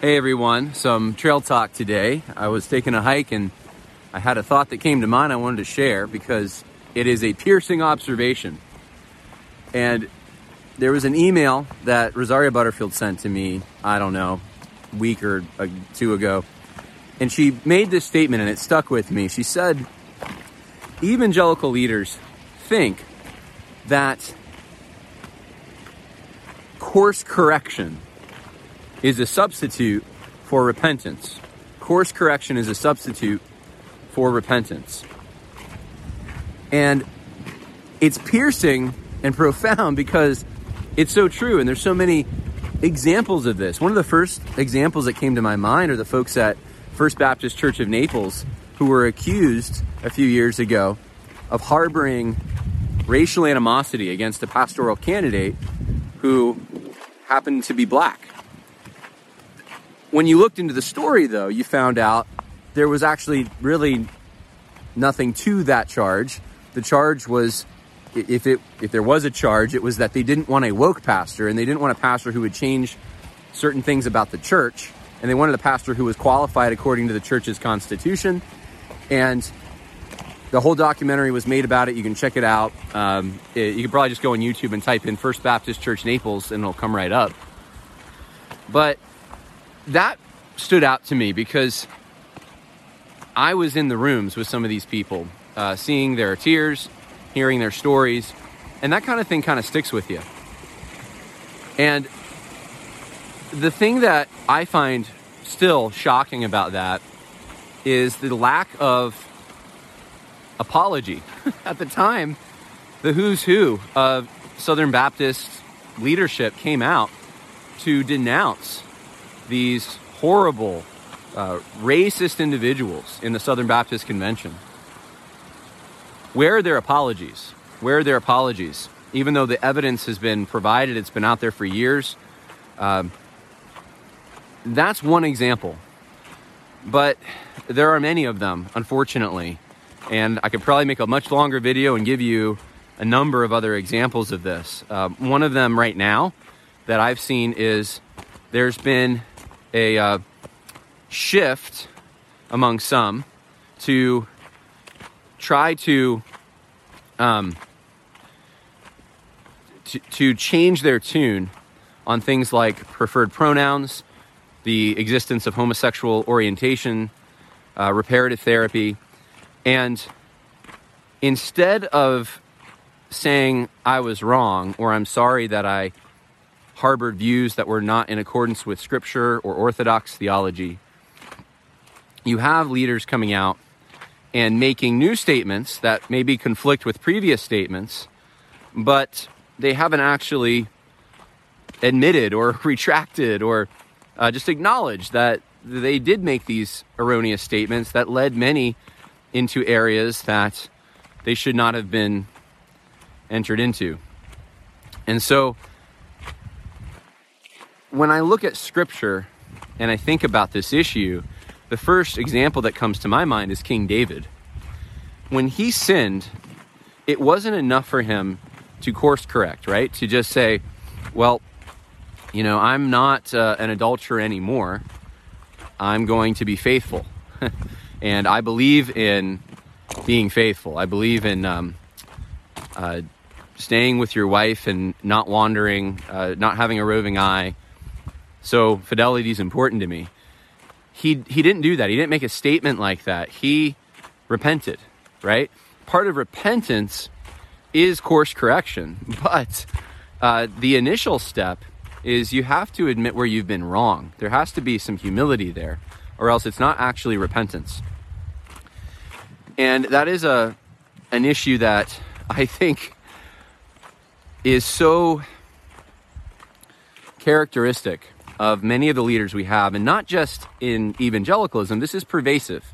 Hey everyone, some trail talk today. I was taking a hike and I had a thought that came to mind I wanted to share because it is a piercing observation. And there was an email that Rosaria Butterfield sent to me, I don't know, a week or two ago. And she made this statement and it stuck with me. She said, Evangelical leaders think that course correction is a substitute for repentance. Course correction is a substitute for repentance. And it's piercing and profound because it's so true. And there's so many examples of this. One of the first examples that came to my mind are the folks at First Baptist Church of Naples who were accused a few years ago of harboring racial animosity against a pastoral candidate who happened to be black. When you looked into the story, though, you found out there was actually really nothing to that charge. The charge was, if it if there was a charge, it was that they didn't want a woke pastor, and they didn't want a pastor who would change certain things about the church, and they wanted a pastor who was qualified according to the church's constitution. And the whole documentary was made about it. You can check it out. Um, it, you could probably just go on YouTube and type in First Baptist Church Naples, and it'll come right up. But that stood out to me because I was in the rooms with some of these people, uh, seeing their tears, hearing their stories, and that kind of thing kind of sticks with you. And the thing that I find still shocking about that is the lack of apology. At the time, the who's who of Southern Baptist leadership came out to denounce these horrible, uh, racist individuals in the Southern Baptist Convention. Where are their apologies? Where are their apologies? Even though the evidence has been provided, it's been out there for years. Um, that's one example. But there are many of them, unfortunately. And I could probably make a much longer video and give you a number of other examples of this. Uh, one of them right now that I've seen is there's been a uh, shift among some to try to um, to, to change their tune on things like preferred pronouns, the existence of homosexual orientation, uh, reparative therapy, and instead of saying I was wrong or I'm sorry that I harbored views that were not in accordance with scripture or orthodox theology. You have leaders coming out and making new statements that maybe conflict with previous statements, but they haven't actually admitted or retracted or uh, just acknowledged that they did make these erroneous statements that led many into areas that they should not have been entered into. And so when I look at scripture and I think about this issue, the first example that comes to my mind is King David. When he sinned, it wasn't enough for him to course correct, right? To just say, well, you know, I'm not uh, an adulterer anymore. I'm going to be faithful. and I believe in being faithful. I believe in um, uh, staying with your wife and not wandering, uh, not having a roving eye, so fidelity is important to me. He, he didn't do that. He didn't make a statement like that. He repented, right? Part of repentance is course correction, but uh, the initial step is you have to admit where you've been wrong. There has to be some humility there, or else it's not actually repentance. And that is a an issue that I think is so characteristic of many of the leaders we have, and not just in evangelicalism. This is pervasive,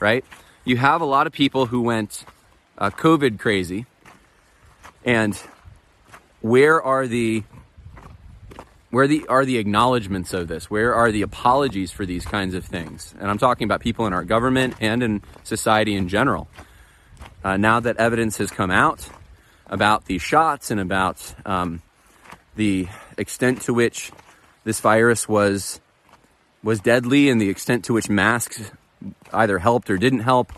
right? You have a lot of people who went uh, COVID crazy, and where are the where the are the acknowledgments of this? Where are the apologies for these kinds of things? And I'm talking about people in our government and in society in general. Uh, now that evidence has come out about these shots and about um, the extent to which this virus was was deadly and the extent to which masks either helped or didn't help,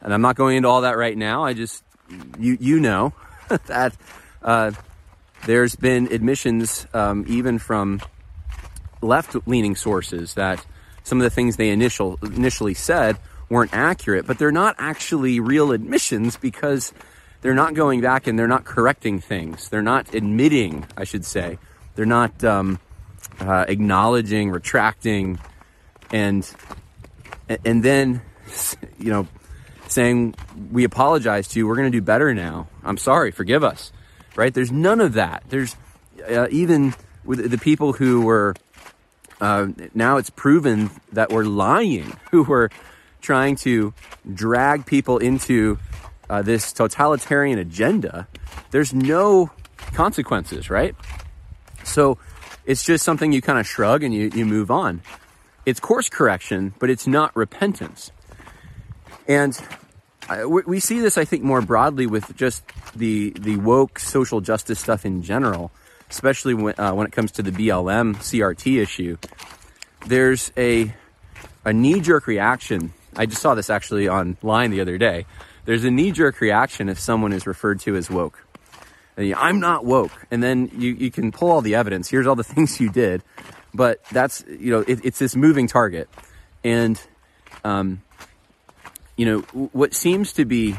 and I'm not going into all that right now. I just you you know that. Uh, there's been admissions, um, even from left leaning sources, that some of the things they initial, initially said weren't accurate, but they're not actually real admissions because they're not going back and they're not correcting things. They're not admitting, I should say. They're not um, uh, acknowledging, retracting, and and then you know saying we apologize to you. We're going to do better now. I'm sorry. Forgive us right? There's none of that. There's uh, even with the people who were uh, now it's proven that we're lying, who were trying to drag people into uh, this totalitarian agenda. There's no consequences, right? So it's just something you kind of shrug and you, you move on. It's course correction, but it's not repentance. And we see this, I think, more broadly with just the the woke social justice stuff in general, especially when uh, when it comes to the BLM CRT issue. There's a a knee jerk reaction. I just saw this actually online the other day. There's a knee jerk reaction if someone is referred to as woke. I'm not woke, and then you you can pull all the evidence. Here's all the things you did, but that's you know it, it's this moving target, and um, you know, what seems to be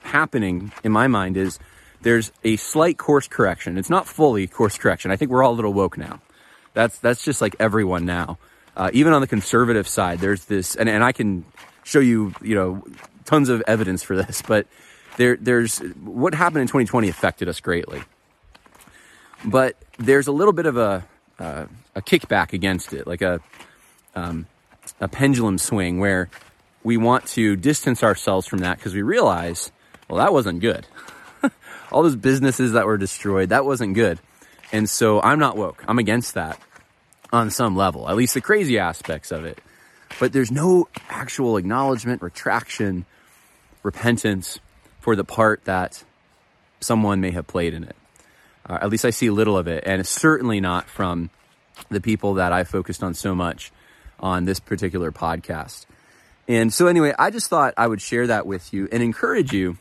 happening in my mind is there's a slight course correction. It's not fully course correction. I think we're all a little woke now. That's that's just like everyone now. Uh, even on the conservative side, there's this, and, and I can show you, you know, tons of evidence for this. But there, there's what happened in 2020 affected us greatly. But there's a little bit of a uh, a kickback against it, like a um, a pendulum swing where we want to distance ourselves from that because we realize, well, that wasn't good. All those businesses that were destroyed, that wasn't good. And so I'm not woke. I'm against that on some level, at least the crazy aspects of it. But there's no actual acknowledgement, retraction, repentance for the part that someone may have played in it. Uh, at least I see little of it. And certainly not from the people that I focused on so much on this particular podcast. And so, anyway, I just thought I would share that with you and encourage you.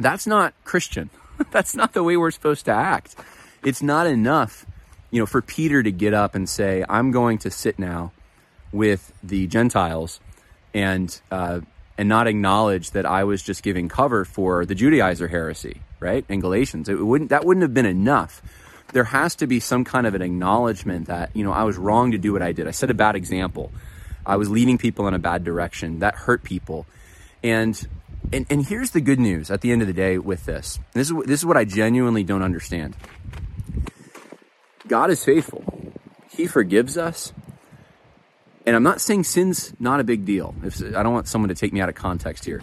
That's not Christian. That's not the way we're supposed to act. It's not enough, you know, for Peter to get up and say, I'm going to sit now with the Gentiles and, uh, and not acknowledge that I was just giving cover for the Judaizer heresy, right? In Galatians. It wouldn't, that wouldn't have been enough. There has to be some kind of an acknowledgement that, you know, I was wrong to do what I did. I set a bad example. I was leading people in a bad direction. That hurt people. And and, and here's the good news at the end of the day with this. This is this is what I genuinely don't understand. God is faithful. He forgives us. And I'm not saying sin's not a big deal. If, I don't want someone to take me out of context here.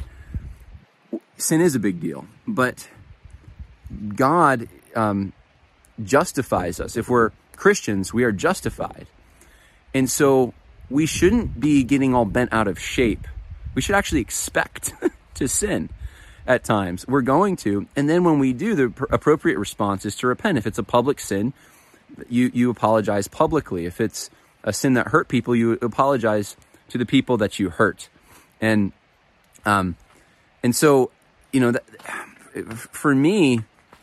Sin is a big deal, but God um, justifies us. If we're Christians, we are justified. And so we shouldn't be getting all bent out of shape. We should actually expect to sin at times. We're going to. And then when we do, the pr- appropriate response is to repent. If it's a public sin, you, you apologize publicly. If it's a sin that hurt people, you apologize to the people that you hurt. And, um, and so, you know, that, for me,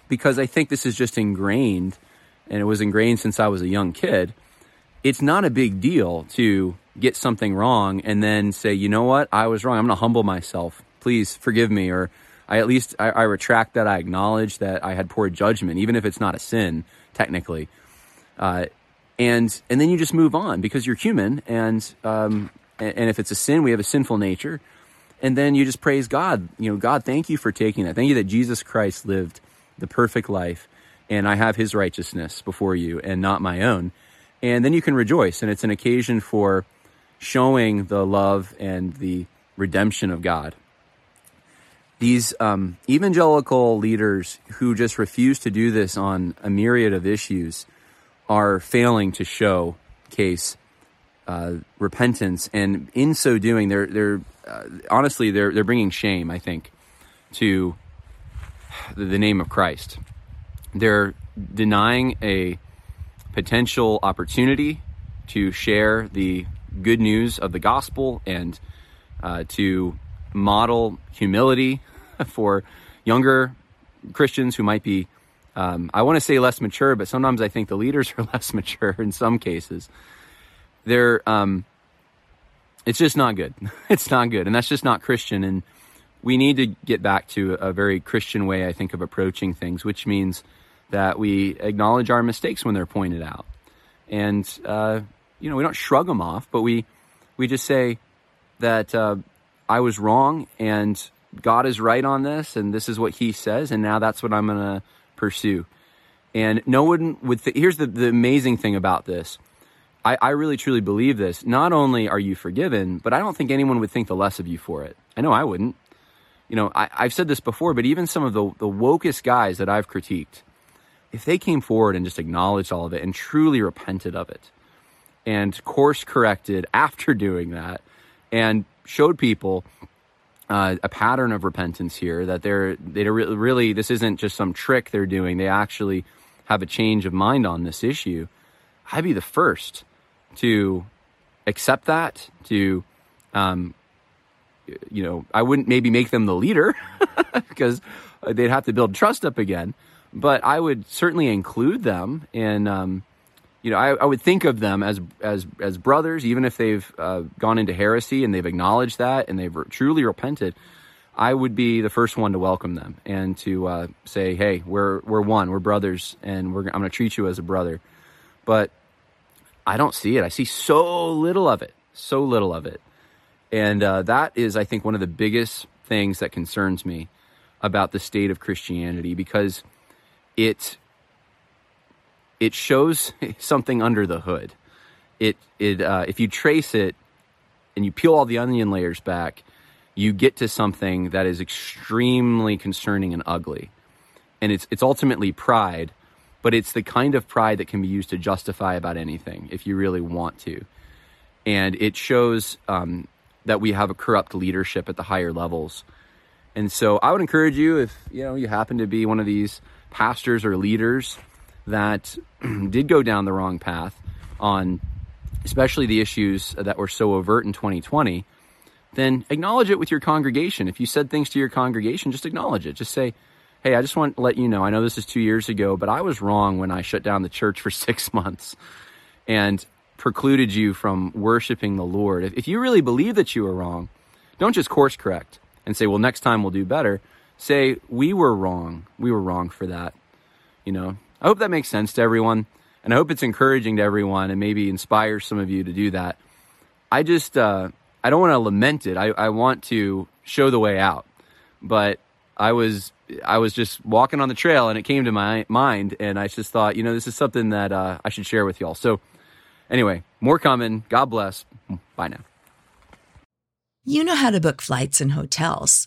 because I think this is just ingrained, and it was ingrained since I was a young kid, it's not a big deal to get something wrong and then say, you know what, I was wrong. I'm going to humble myself please forgive me, or I at least I, I retract that. I acknowledge that I had poor judgment, even if it's not a sin technically. Uh, and and then you just move on because you're human, and um, and, if it's a sin, we have a sinful nature, and then you just praise God. You know, God, thank you for taking that. Thank you that Jesus Christ lived the perfect life, and I have His righteousness before you, and not my own. And then you can rejoice, and it's an occasion for showing the love and the redemption of God. These um, evangelical leaders who just refuse to do this on a myriad of issues are failing to show case uh, repentance, and in so doing, they're they're uh, honestly they're they're bringing shame. I think to the, the name of Christ. They're denying a potential opportunity to share the good news of the gospel and uh, to model humility for younger Christians who might be, um, I want to say less mature, but sometimes I think the leaders are less mature in some cases. They're, um, it's just not good. It's not good. And that's just not Christian. And we need to get back to a very Christian way, I think, of approaching things, which means that we acknowledge our mistakes when they're pointed out. And, uh, you know, we don't shrug them off, but we, we just say that uh, I was wrong and God is right on this, and this is what He says, and now that's what I'm going to pursue. And no one would. Th- here's the, the amazing thing about this. I, I really truly believe this. Not only are you forgiven, but I don't think anyone would think the less of you for it. I know I wouldn't. You know, I, have said this before, but even some of the, the wokest guys that I've critiqued, if they came forward and just acknowledged all of it and truly repented of it and course corrected after doing that and showed people uh, a pattern of repentance here that they're they really this isn't just some trick they're doing. They actually have a change of mind on this issue. I'd be the first to accept that to um, you know i wouldn't maybe make them the leader because they'd have to build trust up again but i would certainly include them in um, you know, I, I, would think of them as as as brothers, even if they've uh, gone into heresy and they've acknowledged that and they've truly repented. I would be the first one to welcome them and to uh, say, "Hey, we're we're one, we're brothers, and we're I'm going to treat you as a brother." But I don't see it. I see so little of it, so little of it, and uh, that is, I think, one of the biggest things that concerns me about the state of Christianity because it it shows something under the hood. It it uh, if you trace it and you peel all the onion layers back, you get to something that is extremely concerning and ugly. And it's it's ultimately pride, but it's the kind of pride that can be used to justify about anything if you really want to. And it shows um, that we have a corrupt leadership at the higher levels. And so I would encourage you if you know you happen to be one of these pastors or leaders that did go down the wrong path on especially the issues that were so overt in 2020, then acknowledge it with your congregation. If you said things to your congregation, just acknowledge it. Just say, hey, I just want to let you know, I know this is two years ago, but I was wrong when I shut down the church for six months and precluded you from worshiping the Lord. If, you really believe that you were wrong, don't just course correct and say, well, next time we'll do better. Say, we were wrong. We were wrong for that. You know, I hope that makes sense to everyone. And I hope it's encouraging to everyone and maybe inspires some of you to do that. I just, uh, I don't want to lament it. I, I want to show the way out. But I was, I was just walking on the trail and it came to my mind. And I just thought, you know, this is something that uh, I should share with y'all. So anyway, more coming. God bless. Bye now. You know how to book flights and hotels.